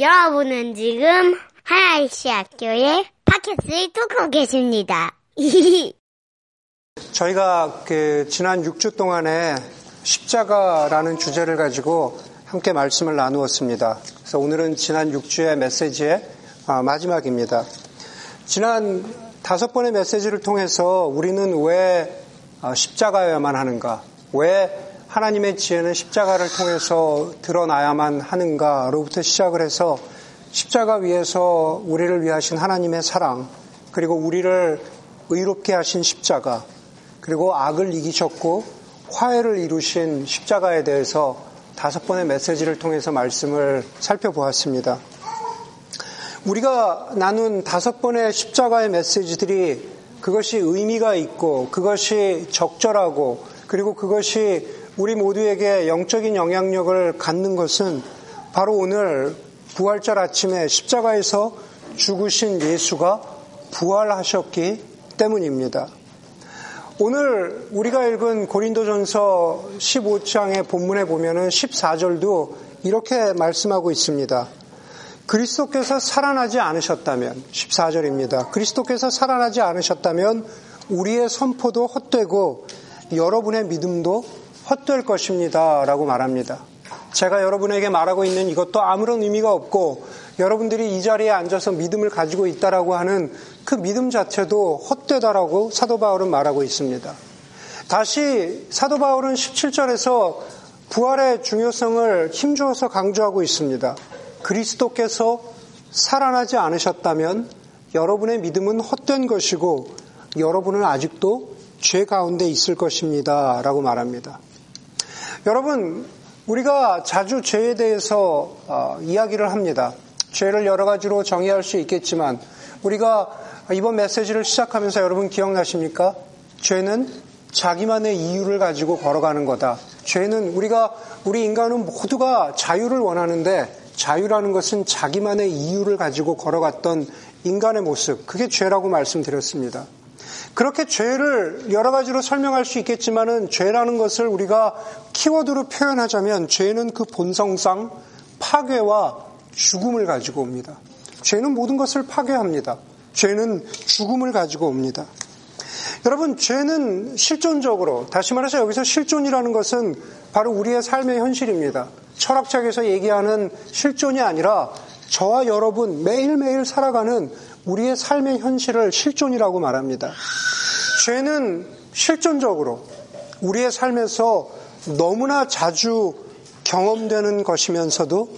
여러분은 지금 하나이시 학교의 팟캐스트를 듣고 계십니다. 저희가 그 지난 6주 동안에 십자가라는 주제를 가지고 함께 말씀을 나누었습니다. 그래서 오늘은 지난 6주의 메시지의 아, 마지막입니다. 지난 다섯 번의 메시지를 통해서 우리는 왜 아, 십자가여야만 하는가? 왜 하나님의 지혜는 십자가를 통해서 드러나야만 하는가로부터 시작을 해서 십자가 위에서 우리를 위하신 하나님의 사랑, 그리고 우리를 의롭게 하신 십자가, 그리고 악을 이기셨고 화해를 이루신 십자가에 대해서 다섯 번의 메시지를 통해서 말씀을 살펴보았습니다. 우리가 나눈 다섯 번의 십자가의 메시지들이 그것이 의미가 있고 그것이 적절하고 그리고 그것이 우리 모두에게 영적인 영향력을 갖는 것은 바로 오늘 부활절 아침에 십자가에서 죽으신 예수가 부활하셨기 때문입니다. 오늘 우리가 읽은 고린도전서 15장의 본문에 보면은 14절도 이렇게 말씀하고 있습니다. 그리스도께서 살아나지 않으셨다면 14절입니다. 그리스도께서 살아나지 않으셨다면 우리의 선포도 헛되고 여러분의 믿음도 헛될 것입니다. 라고 말합니다. 제가 여러분에게 말하고 있는 이것도 아무런 의미가 없고 여러분들이 이 자리에 앉아서 믿음을 가지고 있다라고 하는 그 믿음 자체도 헛되다라고 사도 바울은 말하고 있습니다. 다시 사도 바울은 17절에서 부활의 중요성을 힘주어서 강조하고 있습니다. 그리스도께서 살아나지 않으셨다면 여러분의 믿음은 헛된 것이고 여러분은 아직도 죄 가운데 있을 것입니다. 라고 말합니다. 여러분, 우리가 자주 죄에 대해서 어, 이야기를 합니다. 죄를 여러 가지로 정의할 수 있겠지만 우리가 이번 메시지를 시작하면서 여러분 기억나십니까? 죄는 자기만의 이유를 가지고 걸어가는 거다. 죄는 우리가 우리 인간은 모두가 자유를 원하는데 자유라는 것은 자기만의 이유를 가지고 걸어갔던 인간의 모습. 그게 죄라고 말씀드렸습니다. 그렇게 죄를 여러 가지로 설명할 수 있겠지만은 죄라는 것을 우리가 키워드로 표현하자면 죄는 그 본성상 파괴와 죽음을 가지고 옵니다. 죄는 모든 것을 파괴합니다. 죄는 죽음을 가지고 옵니다. 여러분, 죄는 실존적으로, 다시 말해서 여기서 실존이라는 것은 바로 우리의 삶의 현실입니다. 철학책에서 얘기하는 실존이 아니라 저와 여러분 매일매일 살아가는 우리의 삶의 현실을 실존이라고 말합니다. 죄는 실존적으로 우리의 삶에서 너무나 자주 경험되는 것이면서도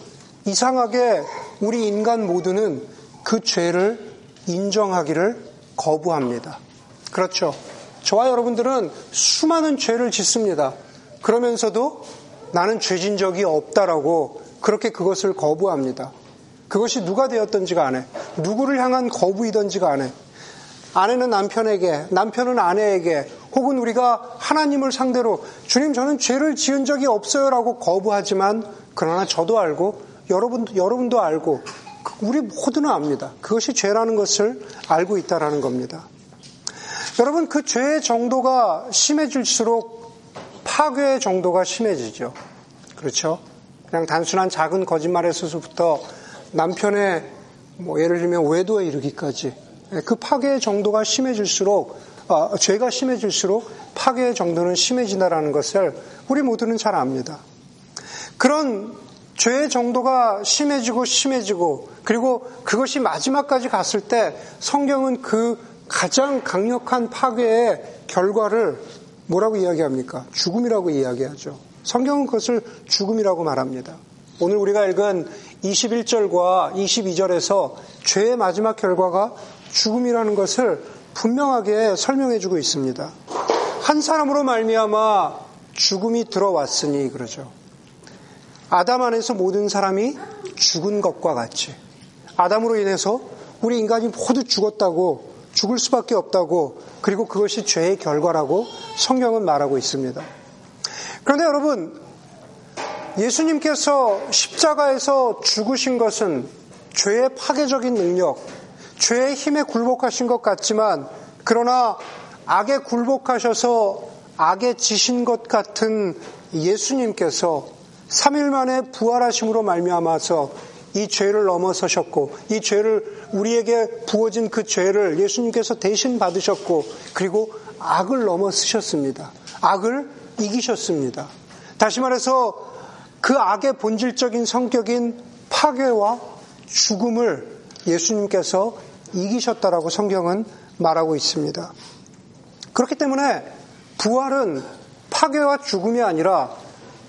이상하게 우리 인간 모두는 그 죄를 인정하기를 거부합니다. 그렇죠. 저와 여러분들은 수많은 죄를 짓습니다. 그러면서도 나는 죄진 적이 없다라고 그렇게 그것을 거부합니다. 그것이 누가 되었던지 간에 누구를 향한 거부이던지 간에 아내는 남편에게 남편은 아내에게 혹은 우리가 하나님을 상대로 주님 저는 죄를 지은 적이 없어요라고 거부하지만 그러나 저도 알고 여러분도 여러분도 알고 우리 모두는 압니다. 그것이 죄라는 것을 알고 있다라는 겁니다. 여러분 그 죄의 정도가 심해질수록 파괴의 정도가 심해지죠. 그렇죠? 그냥 단순한 작은 거짓말에서부터 남편의 뭐 예를 들면 외도에 이르기까지 그 파괴의 정도가 심해질수록 어, 죄가 심해질수록 파괴의 정도는 심해진다라는 것을 우리 모두는 잘 압니다. 그런 죄의 정도가 심해지고 심해지고 그리고 그것이 마지막까지 갔을 때 성경은 그 가장 강력한 파괴의 결과를 뭐라고 이야기합니까? 죽음이라고 이야기하죠. 성경은 그것을 죽음이라고 말합니다. 오늘 우리가 읽은 21절과 22절에서 죄의 마지막 결과가 죽음이라는 것을 분명하게 설명해 주고 있습니다. 한 사람으로 말미암아 죽음이 들어왔으니 그러죠. 아담 안에서 모든 사람이 죽은 것과 같이 아담으로 인해서 우리 인간이 모두 죽었다고 죽을 수밖에 없다고 그리고 그것이 죄의 결과라고 성경은 말하고 있습니다. 그런데 여러분 예수님께서 십자가에서 죽으신 것은 죄의 파괴적인 능력, 죄의 힘에 굴복하신 것 같지만 그러나 악에 굴복하셔서 악에 지신 것 같은 예수님께서 3일 만에 부활하심으로 말미암아서 이 죄를 넘어서셨고 이 죄를 우리에게 부어진 그 죄를 예수님께서 대신 받으셨고 그리고 악을 넘어서셨습니다. 악을 이기셨습니다. 다시 말해서 그 악의 본질적인 성격인 파괴와 죽음을 예수님께서 이기셨다라고 성경은 말하고 있습니다. 그렇기 때문에 부활은 파괴와 죽음이 아니라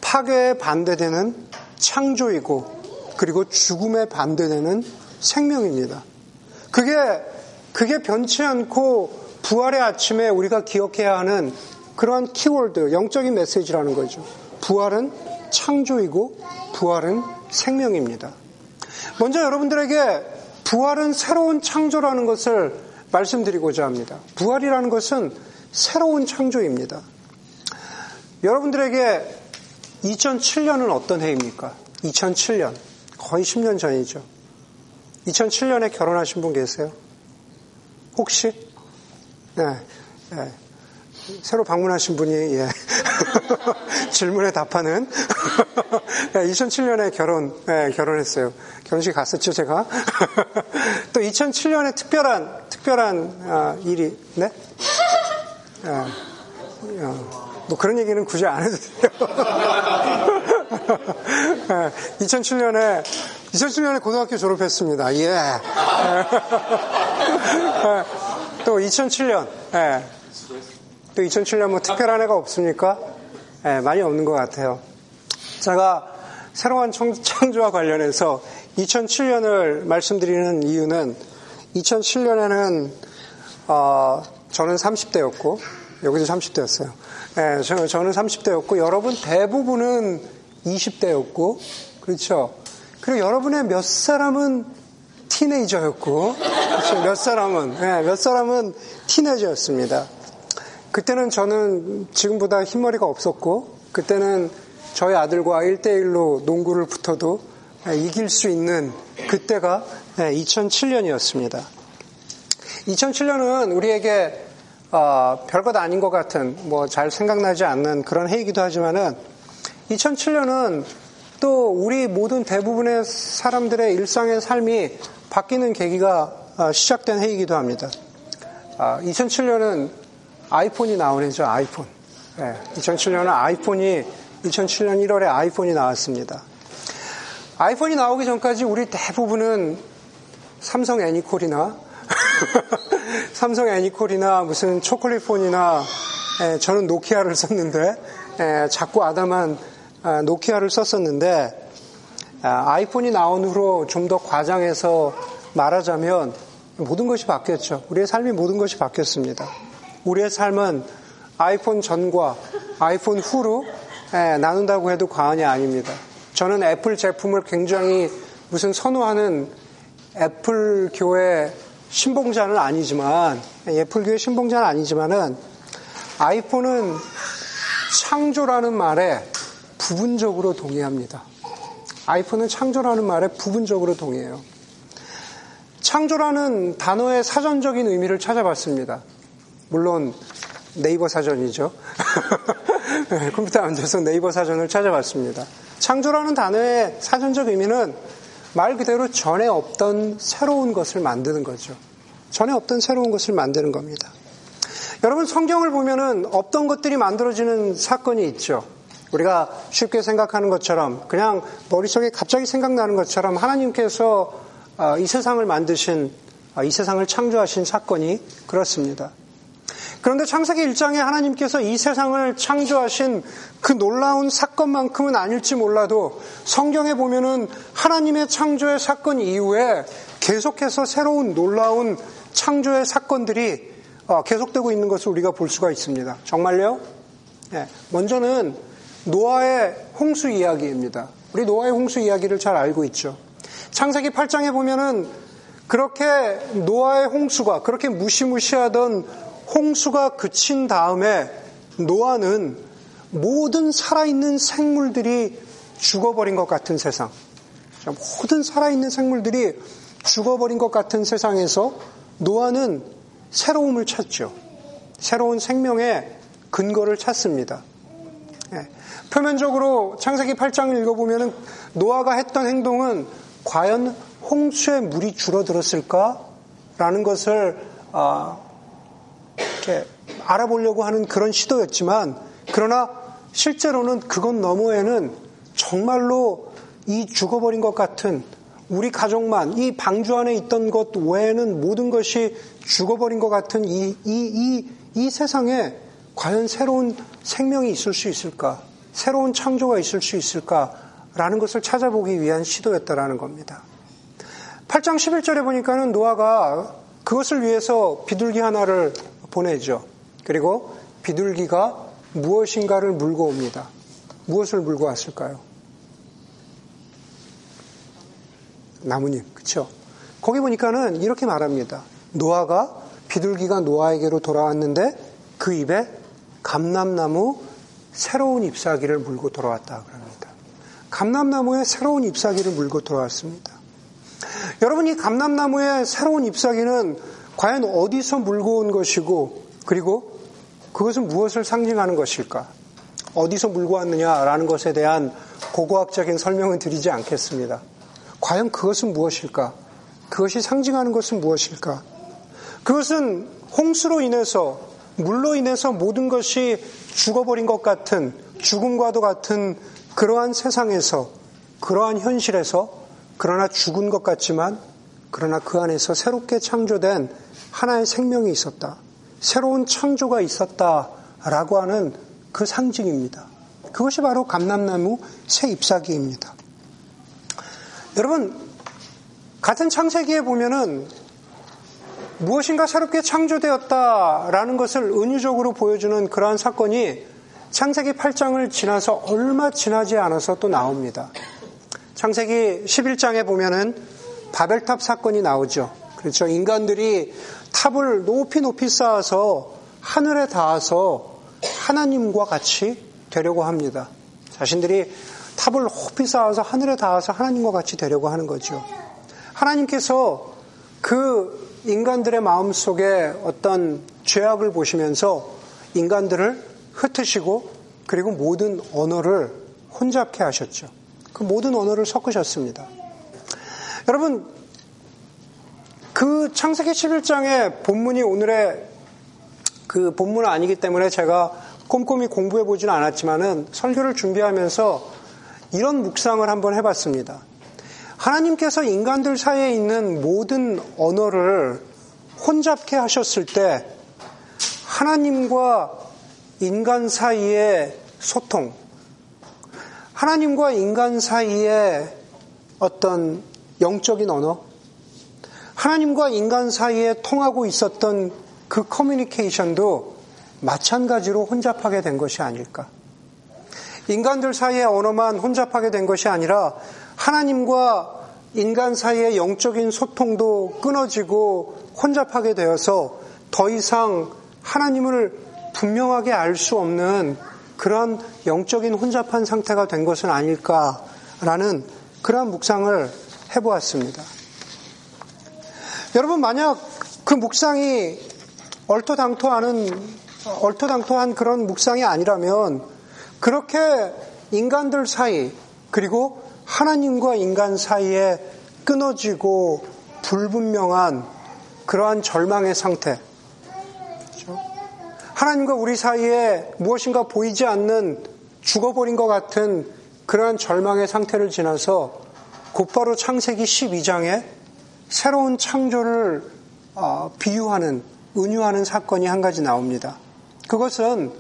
파괴에 반대되는 창조이고 그리고 죽음에 반대되는 생명입니다. 그게 그게 변치 않고 부활의 아침에 우리가 기억해야 하는 그러한 키워드, 영적인 메시지라는 거죠. 부활은 창조이고 부활은 생명입니다. 먼저 여러분들에게 부활은 새로운 창조라는 것을 말씀드리고자 합니다. 부활이라는 것은 새로운 창조입니다. 여러분들에게 2007년은 어떤 해입니까? 2007년. 거의 10년 전이죠. 2007년에 결혼하신 분 계세요? 혹시? 네. 네. 새로 방문하신 분이 예. 질문에 답하는 2007년에 결혼 예, 결혼했어요. 결혼식 갔었죠 제가. 또 2007년에 특별한 특별한 아, 일이 네? 예. 어, 뭐 그런 얘기는 굳이 안 해도 돼요. 2007년에 2007년에 고등학교 졸업했습니다. 예. 또 2007년 예. 또 2007년 뭐 특별한 해가 없습니까? 네, 많이 없는 것 같아요. 제가 새로운 창조와 관련해서 2007년을 말씀드리는 이유는 2007년에는 어, 저는 30대였고 여기도 30대였어요. 네, 저, 저는 30대였고 여러분 대부분은 20대였고 그렇죠. 그리고 여러분의 몇 사람은 티네이저였고 그렇죠? 몇 사람은 네, 몇 사람은 티네이저였습니다. 그때는 저는 지금보다 흰머리가 없었고 그때는 저희 아들과 1대1로 농구를 붙어도 이길 수 있는 그때가 2007년이었습니다. 2007년은 우리에게 어, 별것 아닌 것 같은 뭐 잘 생각나지 않는 그런 해이기도 하지만은 2007년은 또 우리 모든 대부분의 사람들의 일상의 삶이 바뀌는 계기가 어, 시작된 해이기도 합니다. 2007년은 아, 아이폰이 나온 해죠, 아이폰. 네, 2007년은 아이폰이, 2007년 1월에 아이폰이 나왔습니다. 아이폰이 나오기 전까지 우리 대부분은 삼성 애니콜이나, 삼성 애니콜이나 무슨 초콜릿폰이나, 예, 저는 노키아를 썼는데, 예, 자꾸 아담한 아, 노키아를 썼었는데, 아, 아이폰이 나온 후로 좀 더 과장해서 말하자면 모든 것이 바뀌었죠. 우리의 삶이 모든 것이 바뀌었습니다. 우리의 삶은 아이폰 전과 아이폰 후로 예, 나눈다고 해도 과언이 아닙니다. 저는 애플 제품을 굉장히 무슨 선호하는 애플 교회 신봉자는 아니지만 애플 교회 신봉자는 아니지만은 아이폰은 창조라는 말에 부분적으로 동의합니다. 아이폰은 창조라는 말에 부분적으로 동의해요. 창조라는 단어의 사전적인 의미를 찾아봤습니다. 물론 네이버 사전이죠. 네, 컴퓨터에 앉아서 네이버 사전을 찾아봤습니다. 창조라는 단어의 사전적 의미는 말 그대로 전에 없던 새로운 것을 만드는 거죠. 전에 없던 새로운 것을 만드는 겁니다. 여러분 성경을 보면은 없던 것들이 만들어지는 사건이 있죠. 우리가 쉽게 생각하는 것처럼 그냥 머릿속에 갑자기 생각나는 것처럼 하나님께서 어, 이 세상을 만드신 어, 이 세상을 창조하신 사건이 그렇습니다. 그런데 창세기 1장에 하나님께서 이 세상을 창조하신 그 놀라운 사건만큼은 아닐지 몰라도 성경에 보면은 하나님의 창조의 사건 이후에 계속해서 새로운 놀라운 창조의 사건들이 어, 계속되고 있는 것을 우리가 볼 수가 있습니다. 정말요? 네. 먼저는 노아의 홍수 이야기입니다. 우리 노아의 홍수 이야기를 잘 알고 있죠. 창세기 8장에 보면은 그렇게 노아의 홍수가 그렇게 무시무시하던 홍수가 그친 다음에 노아는 모든 살아있는 생물들이 죽어버린 것 같은 세상, 모든 살아있는 생물들이 죽어버린 것 같은 세상에서 노아는 새로움을 찾죠. 새로운 생명의 근거를 찾습니다. 네. 표면적으로 창세기 8장을 읽어보면 노아가 했던 행동은 과연 홍수의 물이 줄어들었을까 라는 것을 아, 이렇게 알아보려고 하는 그런 시도였지만 그러나 실제로는 그것 너머에는 정말로 이 죽어버린 것 같은 우리 가족만 이 방주 안에 있던 것 외에는 모든 것이 죽어버린 것 같은 이, 이, 이, 이 세상에 과연 새로운 생명이 있을 수 있을까? 새로운 창조가 있을 수 있을까라는 것을 찾아보기 위한 시도였다라는 겁니다. 8장 11절에 보니까는 노아가 그것을 위해서 비둘기 하나를 보내죠. 그리고 비둘기가 무엇인가를 물고 옵니다. 무엇을 물고 왔을까요? 나뭇잎, 그쵸? 거기 보니까는 이렇게 말합니다. 노아가 비둘기가 노아에게로 돌아왔는데 그 입에 감람나무 새로운 잎사귀를 물고 돌아왔다 그럽니다. 감람나무에 새로운 잎사귀를 물고 돌아왔습니다. 여러분 이 감람나무의 새로운 잎사귀는 과연 어디서 물고 온 것이고 그리고 그것은 무엇을 상징하는 것일까? 어디서 물고 왔느냐라는 것에 대한 고고학적인 설명은 드리지 않겠습니다. 과연 그것은 무엇일까? 그것이 상징하는 것은 무엇일까? 그것은 홍수로 인해서 물로 인해서 모든 것이 죽어버린 것 같은 죽음과도 같은 그러한 세상에서 그러한 현실에서 그러나 죽은 것 같지만 그러나 그 안에서 새롭게 창조된 하나의 생명이 있었다. 새로운 창조가 있었다라고 하는 그 상징입니다. 그것이 바로 감람나무 새 잎사귀입니다. 여러분, 같은 창세기에 보면은 무엇인가 새롭게 창조되었다라는 것을 은유적으로 보여주는 그러한 사건이 창세기 8장을 지나서 얼마 지나지 않아서 또 나옵니다. 창세기 11장에 보면은 바벨탑 사건이 나오죠. 그렇죠. 인간들이 탑을 높이 높이 쌓아서 하늘에 닿아서 하나님과 같이 되려고 합니다. 자신들이 탑을 높이 쌓아서 하늘에 닿아서 하나님과 같이 되려고 하는 거죠. 하나님께서 그 인간들의 마음 속에 어떤 죄악을 보시면서 인간들을 흩으시고 그리고 모든 언어를 혼잡케 하셨죠. 그 모든 언어를 섞으셨습니다. 여러분, 그 창세기 11장의 본문이 오늘의 그 본문은 아니기 때문에 제가 꼼꼼히 공부해 보지는 않았지만은 설교를 준비하면서 이런 묵상을 한번 해봤습니다. 하나님께서 인간들 사이에 있는 모든 언어를 혼잡케 하셨을 때 하나님과 인간 사이의 소통, 하나님과 인간 사이의 어떤 영적인 언어, 하나님과 인간 사이에 통하고 있었던 그 커뮤니케이션도 마찬가지로 혼잡하게 된 것이 아닐까. 인간들 사이의 언어만 혼잡하게 된 것이 아니라 하나님과 인간 사이의 영적인 소통도 끊어지고 혼잡하게 되어서 더 이상 하나님을 분명하게 알 수 없는 그런 영적인 혼잡한 상태가 된 것은 아닐까라는 그러한 묵상을 해보았습니다. 여러분, 만약 그 묵상이 얼토당토하는, 얼토당토한 그런 묵상이 아니라면 그렇게 인간들 사이, 그리고 하나님과 인간 사이에 끊어지고 불분명한 그러한 절망의 상태. 그렇죠? 하나님과 우리 사이에 무엇인가 보이지 않는 죽어버린 것 같은 그러한 절망의 상태를 지나서 곧바로 창세기 12장에 새로운 창조를 어, 비유하는, 은유하는 사건이 한 가지 나옵니다. 그것은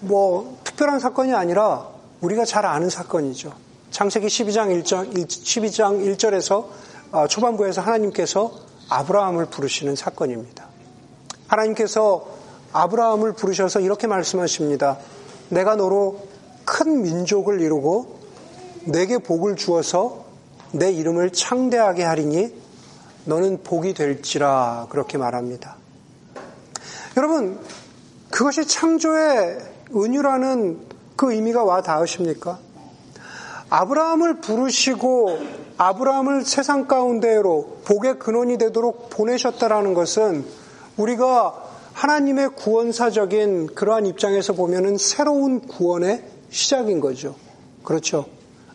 뭐 특별한 사건이 아니라 우리가 잘 아는 사건이죠. 창세기 12장 1절, 12장 1절에서 어, 초반부에서 하나님께서 아브라함을 부르시는 사건입니다. 하나님께서 아브라함을 부르셔서 이렇게 말씀하십니다. 내가 너로 큰 민족을 이루고 내게 복을 주어서 내 이름을 창대하게 하리니 너는 복이 될지라 그렇게 말합니다. 여러분, 그것이 창조의 은유라는 그 의미가 와 닿으십니까? 아브라함을 부르시고 아브라함을 세상 가운데로 복의 근원이 되도록 보내셨다라는 것은 우리가 하나님의 구원사적인 그러한 입장에서 보면은 새로운 구원의 시작인 거죠. 그렇죠.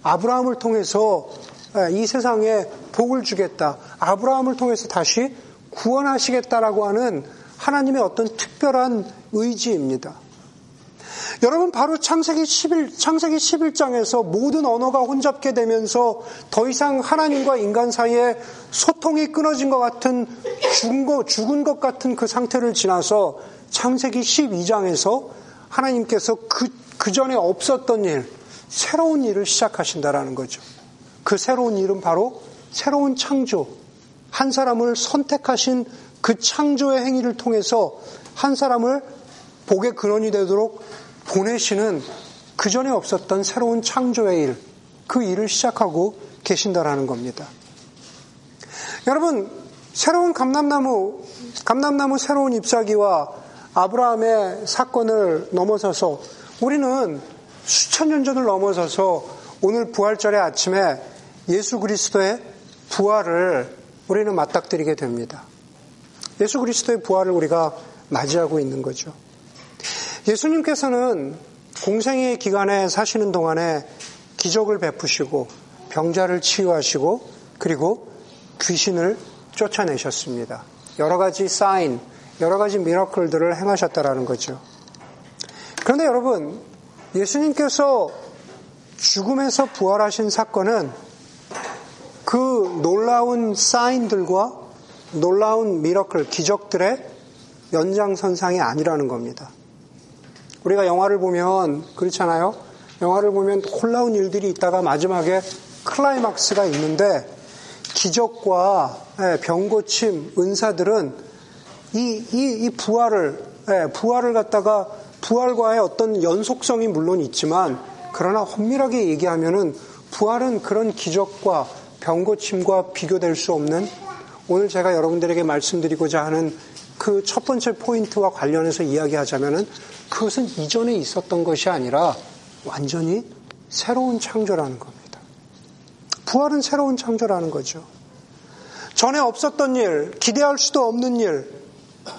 아브라함을 통해서 예, 이 세상에 복을 주겠다. 아브라함을 통해서 다시 구원하시겠다라고 하는 하나님의 어떤 특별한 의지입니다. 여러분 바로 창세기 11 창세기 11장에서 모든 언어가 혼잡게 되면서 더 이상 하나님과 인간 사이에 소통이 끊어진 것 같은 죽은 것, 죽은 것 같은 그 상태를 지나서 창세기 12장에서 하나님께서 그, 그 전에 없었던 일, 새로운 일을 시작하신다라는 거죠. 그 새로운 일은 바로 새로운 창조. 한 사람을 선택하신 그 창조의 행위를 통해서 한 사람을 복의 근원이 되도록 보내시는 그 전에 없었던 새로운 창조의 일, 그 일을 시작하고 계신다라는 겁니다. 여러분, 새로운 감람나무, 감람나무 새로운 잎사귀와 아브라함의 사건을 넘어서서 우리는 수천 년 전을 넘어서서 오늘 부활절의 아침에 예수 그리스도의 부활을 우리는 맞닥뜨리게 됩니다. 예수 그리스도의 부활을 우리가 맞이하고 있는 거죠. 예수님께서는 공생의 기간에 사시는 동안에 기적을 베푸시고 병자를 치유하시고 그리고 귀신을 쫓아내셨습니다. 여러 가지 사인, 여러 가지 미라클들을 행하셨다라는 거죠. 그런데 여러분, 예수님께서 죽음에서 부활하신 사건은 그 놀라운 사인들과 놀라운 미러클, 기적들의 연장선상이 아니라는 겁니다. 우리가 영화를 보면 그렇잖아요. 영화를 보면 놀라운 일들이 있다가 마지막에 클라이막스가 있는데 기적과 예, 병고침, 은사들은 이, 이, 이 부활을, 예, 부활을 갖다가 부활과의 어떤 연속성이 물론 있지만 그러나 엄밀하게 얘기하면은 부활은 그런 기적과 병고침과 비교될 수 없는 오늘 제가 여러분들에게 말씀드리고자 하는 그 첫 번째 포인트와 관련해서 이야기하자면은 그것은 이전에 있었던 것이 아니라 완전히 새로운 창조라는 겁니다. 부활은 새로운 창조라는 거죠. 전에 없었던 일, 기대할 수도 없는 일,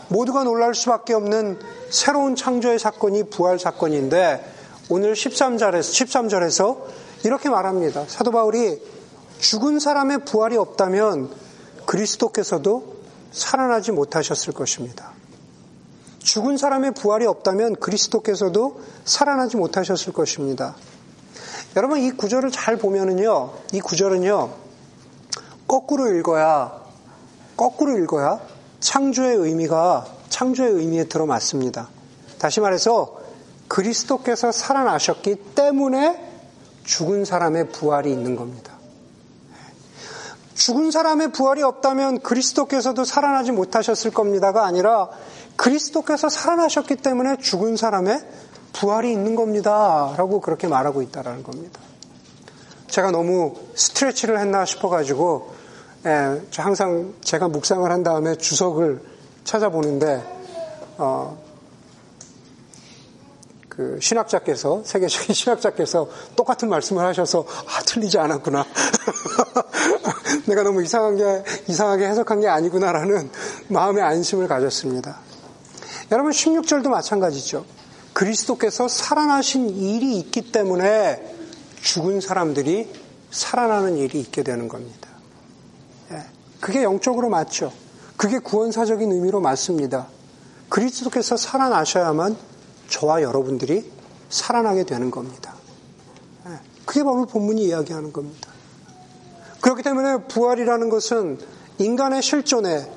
모두가 놀랄 수밖에 없는 새로운 창조의 사건이 부활 사건인데 오늘 13절에서, 13절에서 이렇게 말합니다. 사도 바울이 죽은 사람의 부활이 없다면 그리스도께서도 살아나지 못하셨을 것입니다. 죽은 사람의 부활이 없다면 그리스도께서도 살아나지 못하셨을 것입니다. 여러분 이 구절을 잘 보면은요, 이 구절은요, 거꾸로 읽어야, 거꾸로 읽어야 창조의 의미가, 창조의 의미에 들어맞습니다. 다시 말해서 그리스도께서 살아나셨기 때문에 죽은 사람의 부활이 있는 겁니다. 죽은 사람의 부활이 없다면 그리스도께서도 살아나지 못하셨을 겁니다가 아니라 그리스도께서 살아나셨기 때문에 죽은 사람의 부활이 있는 겁니다. 라고 그렇게 말하고 있다라는 겁니다. 제가 너무 스트레치를 했나 싶어가지고, 예, 항상 제가 묵상을 한 다음에 주석을 찾아보는데, 어, 그 신학자께서, 세계적인 신학자께서 똑같은 말씀을 하셔서, 아, 틀리지 않았구나. 내가 너무 이상한 게, 이상하게 해석한 게 아니구나라는 마음의 안심을 가졌습니다. 여러분 16절도 마찬가지죠. 그리스도께서 살아나신 일이 있기 때문에 죽은 사람들이 살아나는 일이 있게 되는 겁니다. 예, 그게 영적으로 맞죠. 그게 구원사적인 의미로 맞습니다. 그리스도께서 살아나셔야만 저와 여러분들이 살아나게 되는 겁니다. 예, 그게 바로 본문이 이야기하는 겁니다. 그렇기 때문에 부활이라는 것은 인간의 실존에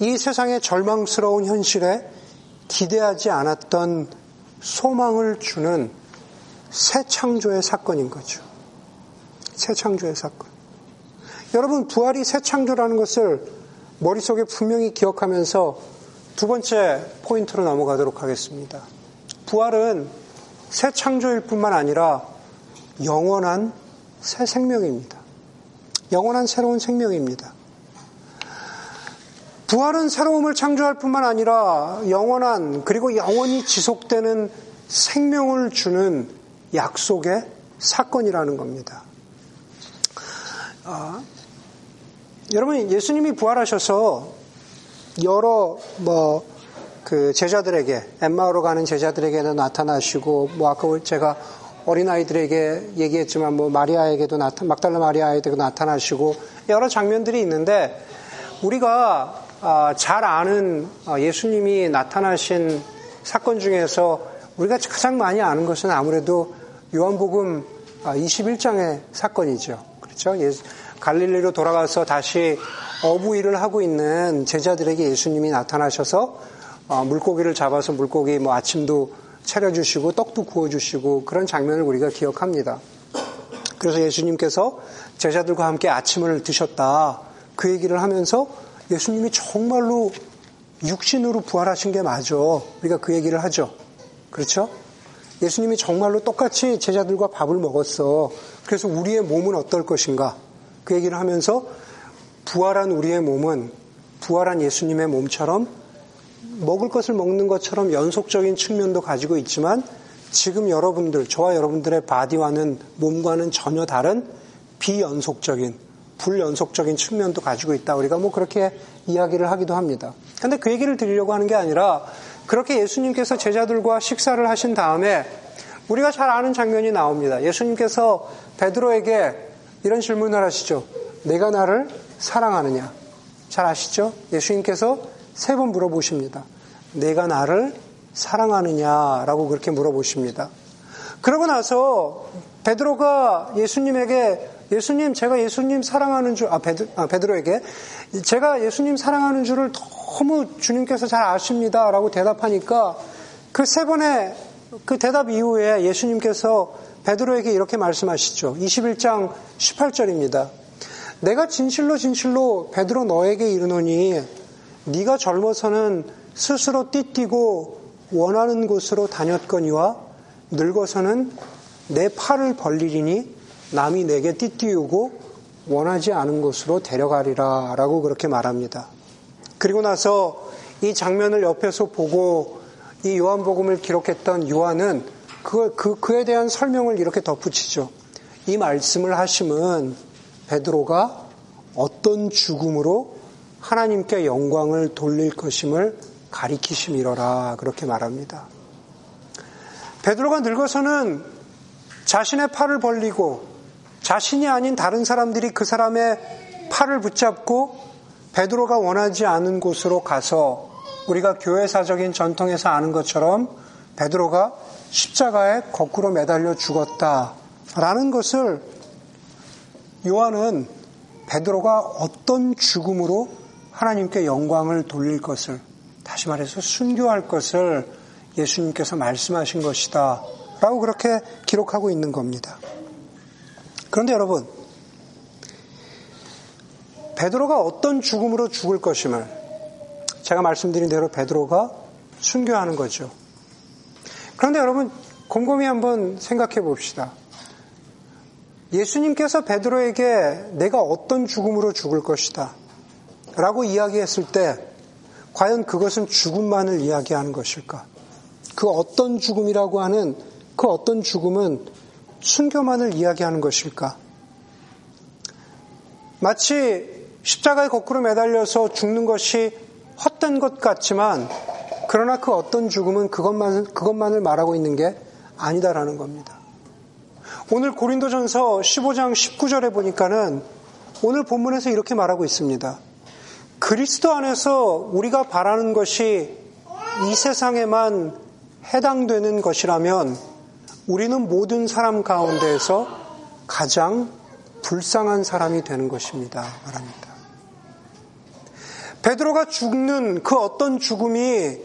이 세상의 절망스러운 현실에 기대하지 않았던 소망을 주는 새 창조의 사건인 거죠. 새 창조의 사건. 여러분, 부활이 새 창조라는 것을 머릿속에 분명히 기억하면서 두 번째 포인트로 넘어가도록 하겠습니다. 부활은 새 창조일 뿐만 아니라 영원한 새 생명입니다. 영원한 새로운 생명입니다. 부활은 새로움을 창조할 뿐만 아니라 영원한 그리고 영원히 지속되는 생명을 주는 약속의 사건이라는 겁니다. 아, 여러분 예수님이 부활하셔서 여러 뭐 그 제자들에게 엠마오로 가는 제자들에게도 나타나시고 뭐 아까 제가 어린 아이들에게 얘기했지만 뭐 마리아에게도 나타 막달라 마리아에게도 나타나시고 여러 장면들이 있는데 우리가 아, 잘 아는 아, 예수님이 나타나신 사건 중에서 우리가 가장 많이 아는 것은 아무래도 요한복음 21장의 아, 사건이죠. 그렇죠? 갈릴리로 돌아가서 다시 어부 일을 하고 있는 제자들에게 예수님이 나타나셔서 물고기를 잡아서 물고기 뭐 아침도 차려주시고 떡도 구워주시고 그런 장면을 우리가 기억합니다. 그래서 예수님께서 제자들과 함께 아침을 드셨다. 그 얘기를 하면서 예수님이 정말로 육신으로 부활하신 게 맞아. 우리가 그 얘기를 하죠. 그렇죠? 예수님이 정말로 똑같이 제자들과 밥을 먹었어. 그래서 우리의 몸은 어떨 것인가? 그 얘기를 하면서 부활한 우리의 몸은 부활한 예수님의 몸처럼 먹을 것을 먹는 것처럼 연속적인 측면도 가지고 있지만 지금 여러분들, 저와 여러분들의 바디와는 몸과는 전혀 다른 비연속적인, 불연속적인 측면도 가지고 있다. 우리가 뭐 그렇게 이야기를 하기도 합니다. 근데 그 얘기를 드리려고 하는 게 아니라 그렇게 예수님께서 제자들과 식사를 하신 다음에 우리가 잘 아는 장면이 나옵니다. 예수님께서 베드로에게 이런 질문을 하시죠. 내가 나를 사랑하느냐? 잘 아시죠? 예수님께서 세 번 물어보십니다. 내가 나를 사랑하느냐라고 그렇게 물어보십니다. 그러고 나서 베드로가 예수님에게 예수님 제가 예수님 사랑하는 줄아 베드, 아, 베드로에게 제가 예수님 사랑하는 줄을 너무 주님께서 잘 아십니다라고 대답하니까 그 세 번의 그 대답 이후에 예수님께서 베드로에게 이렇게 말씀하시죠. 21장 18절입니다. 내가 진실로 진실로 베드로 너에게 이르노니 네가 젊어서는 스스로 띠뛰고 원하는 곳으로 다녔거니와 늙어서는 내 팔을 벌리리니 남이 내게 띠띠우고 원하지 않은 곳으로 데려가리라 라고 그렇게 말합니다. 그리고 나서 이 장면을 옆에서 보고 이 요한복음을 기록했던 요한은 그, 그, 그에 대한 설명을 이렇게 덧붙이죠. 이 말씀을 하심은 베드로가 어떤 죽음으로 하나님께 영광을 돌릴 것임을 가리키심이러라 그렇게 말합니다. 베드로가 늙어서는 자신의 팔을 벌리고 자신이 아닌 다른 사람들이 그 사람의 팔을 붙잡고 베드로가 원하지 않은 곳으로 가서 우리가 교회사적인 전통에서 아는 것처럼 베드로가 십자가에 거꾸로 매달려 죽었다라는 것을 요한은 베드로가 어떤 죽음으로 하나님께 영광을 돌릴 것을 다시 말해서 순교할 것을 예수님께서 말씀하신 것이다. 라고 그렇게 기록하고 있는 겁니다. 그런데 여러분, 베드로가 어떤 죽음으로 죽을 것임을 제가 말씀드린 대로 베드로가 순교하는 거죠. 그런데 여러분, 곰곰이 한번 생각해 봅시다. 예수님께서 베드로에게 내가 어떤 죽음으로 죽을 것이다. 라고 이야기했을 때 과연 그것은 죽음만을 이야기하는 것일까? 그 어떤 죽음이라고 하는 그 어떤 죽음은 순교만을 이야기하는 것일까? 마치 십자가에 거꾸로 매달려서 죽는 것이 헛된 것 같지만 그러나 그 어떤 죽음은 그것만, 그것만을 말하고 있는 게 아니다라는 겁니다. 오늘 고린도전서 15장 19절에 보니까는 오늘 본문에서 이렇게 말하고 있습니다. 그리스도 안에서 우리가 바라는 것이 이 세상에만 해당되는 것이라면 우리는 모든 사람 가운데에서 가장 불쌍한 사람이 되는 것입니다. 말합니다. 베드로가 죽는 그 어떤 죽음이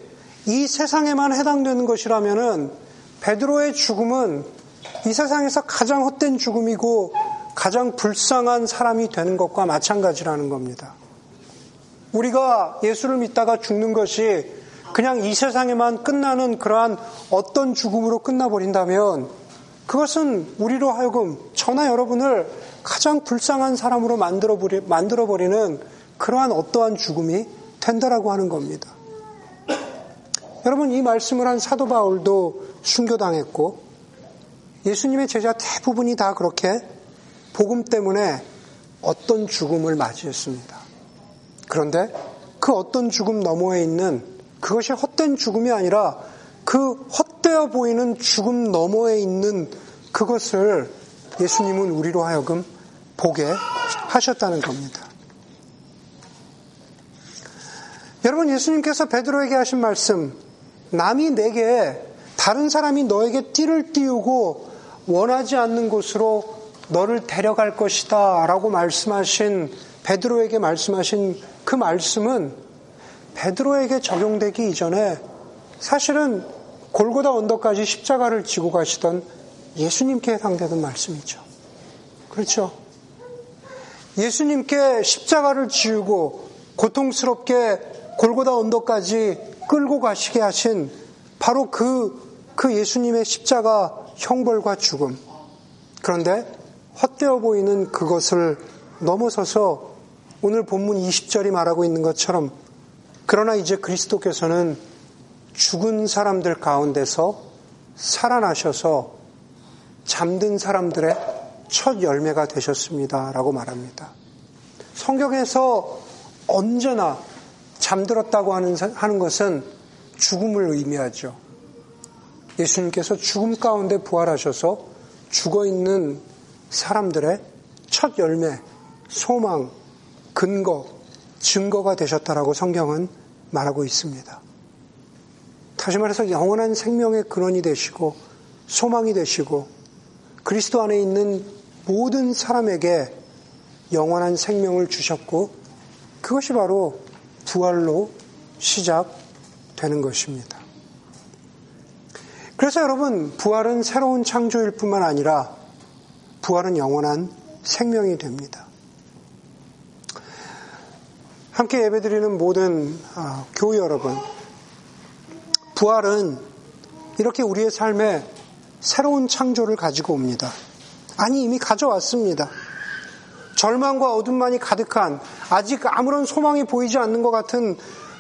이 세상에만 해당되는 것이라면은 베드로의 죽음은 이 세상에서 가장 헛된 죽음이고 가장 불쌍한 사람이 되는 것과 마찬가지라는 겁니다. 우리가 예수를 믿다가 죽는 것이 그냥 이 세상에만 끝나는 그러한 어떤 죽음으로 끝나버린다면 그것은 우리로 하여금 저나 여러분을 가장 불쌍한 사람으로 만들어버리, 만들어버리 는 그러한 어떠한 죽음이 된다라고 하는 겁니다. 여러분, 이 말씀을 한 사도 바울도 순교당했고 예수님의 제자 대부분이 다 그렇게 복음 때문에 어떤 죽음을 맞이했습니다. 그런데 그 어떤 죽음 너머에 있는 그것이 헛된 죽음이 아니라 그 헛되어 보이는 죽음 너머에 있는 그것을 예수님은 우리로 하여금 보게 하셨다는 겁니다. 여러분 예수님께서 베드로에게 하신 말씀 남이 내게 다른 사람이 너에게 띠를 띄우고 원하지 않는 곳으로 너를 데려갈 것이다 라고 말씀하신 베드로에게 말씀하신 그 말씀은 베드로에게 적용되기 이전에 사실은 골고다 언덕까지 십자가를 지고 가시던 예수님께 해당되는 말씀이죠. 그렇죠? 예수님께 십자가를 지우고 고통스럽게 골고다 언덕까지 끌고 가시게 하신 바로 그, 그 예수님의 십자가 형벌과 죽음. 그런데 헛되어 보이는 그것을 넘어서서 오늘 본문 20절이 말하고 있는 것처럼 그러나 이제 그리스도께서는 죽은 사람들 가운데서 살아나셔서 잠든 사람들의 첫 열매가 되셨습니다. 라고 말합니다. 성경에서 언제나 잠들었다고 하는, 하는 것은 죽음을 의미하죠. 예수님께서 죽음 가운데 부활하셔서 죽어 있는 사람들의 첫 열매, 소망, 근거, 증거가 되셨다라고 성경은 말하고 있습니다. 다시 말해서 영원한 생명의 근원이 되시고 소망이 되시고 그리스도 안에 있는 모든 사람에게 영원한 생명을 주셨고 그것이 바로 부활로 시작되는 것입니다. 그래서 여러분, 부활은 새로운 창조일 뿐만 아니라 부활은 영원한 생명이 됩니다. 함께 예배드리는 모든 아, 교회 여러분, 부활은 이렇게 우리의 삶에 새로운 창조를 가지고 옵니다. 아니, 이미 가져왔습니다. 절망과 어둠만이 가득한 아직 아무런 소망이 보이지 않는 것 같은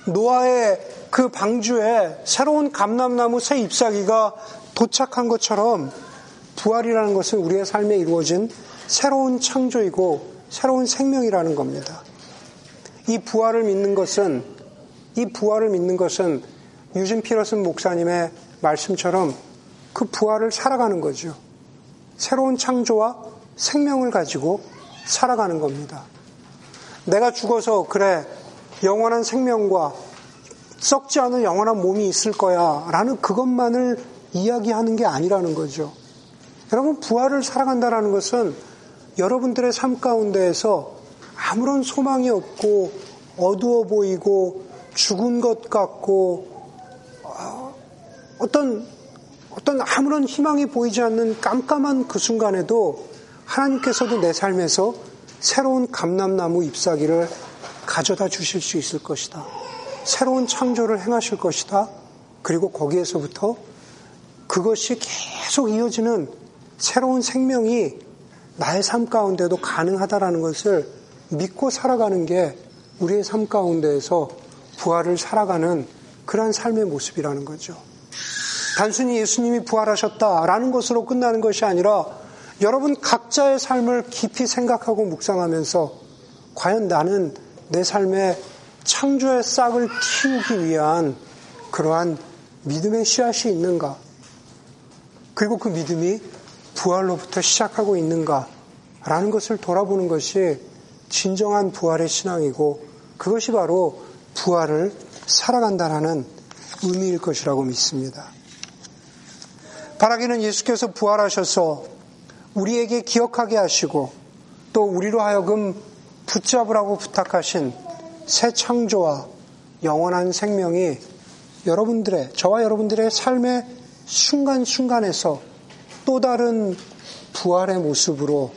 노아의 그 방주에 새로운 감람나무 새 잎사귀가 도착한 것처럼 부활이라는 것은 우리의 삶에 이루어진 새로운 창조이고 새로운 생명이라는 겁니다. 이 부활을 믿는 것은 이 부활을 믿는 것은 유진 피러슨 목사님의 말씀처럼 그 부활을 살아가는 거죠. 새로운 창조와 생명을 가지고 살아가는 겁니다. 내가 죽어서 그래 영원한 생명과 썩지 않은 영원한 몸이 있을 거야 라는 그것만을 이야기하는 게 아니라는 거죠. 여러분 부활을 살아간다라는 것은 여러분들의 삶 가운데에서 아무런 소망이 없고 어두워 보이고 죽은 것 같고 어, 어떤 어떤 아무런 희망이 보이지 않는 깜깜한 그 순간에도 하나님께서도 내 삶에서 새로운 감람나무 잎사귀를 가져다 주실 수 있을 것이다. 새로운 창조를 행하실 것이다. 그리고 거기에서부터 그것이 계속 이어지는 새로운 생명이 나의 삶 가운데도 가능하다라는 것을 믿고 살아가는 게 우리의 삶 가운데에서 부활을 살아가는 그러한 삶의 모습이라는 거죠. 단순히 예수님이 부활하셨다라는 것으로 끝나는 것이 아니라 여러분 각자의 삶을 깊이 생각하고 묵상하면서 과연 나는 내 삶에 창조의 싹을 키우기 위한 그러한 믿음의 씨앗이 있는가? 그리고 그 믿음이 부활로부터 시작하고 있는가? 라는 것을 돌아보는 것이 진정한 부활의 신앙이고 그것이 바로 부활을 살아간다라는 의미일 것이라고 믿습니다. 바라기는 예수께서 부활하셔서 우리에게 기억하게 하시고 또 우리로 하여금 붙잡으라고 부탁하신 새 창조와 영원한 생명이 여러분들의, 저와 여러분들의 삶의 순간순간에서 또 다른 부활의 모습으로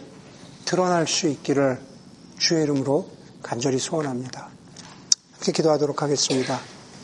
드러날 수 있기를 주의 이름으로 간절히 소원합니다. 이렇게 기도하도록 하겠습니다.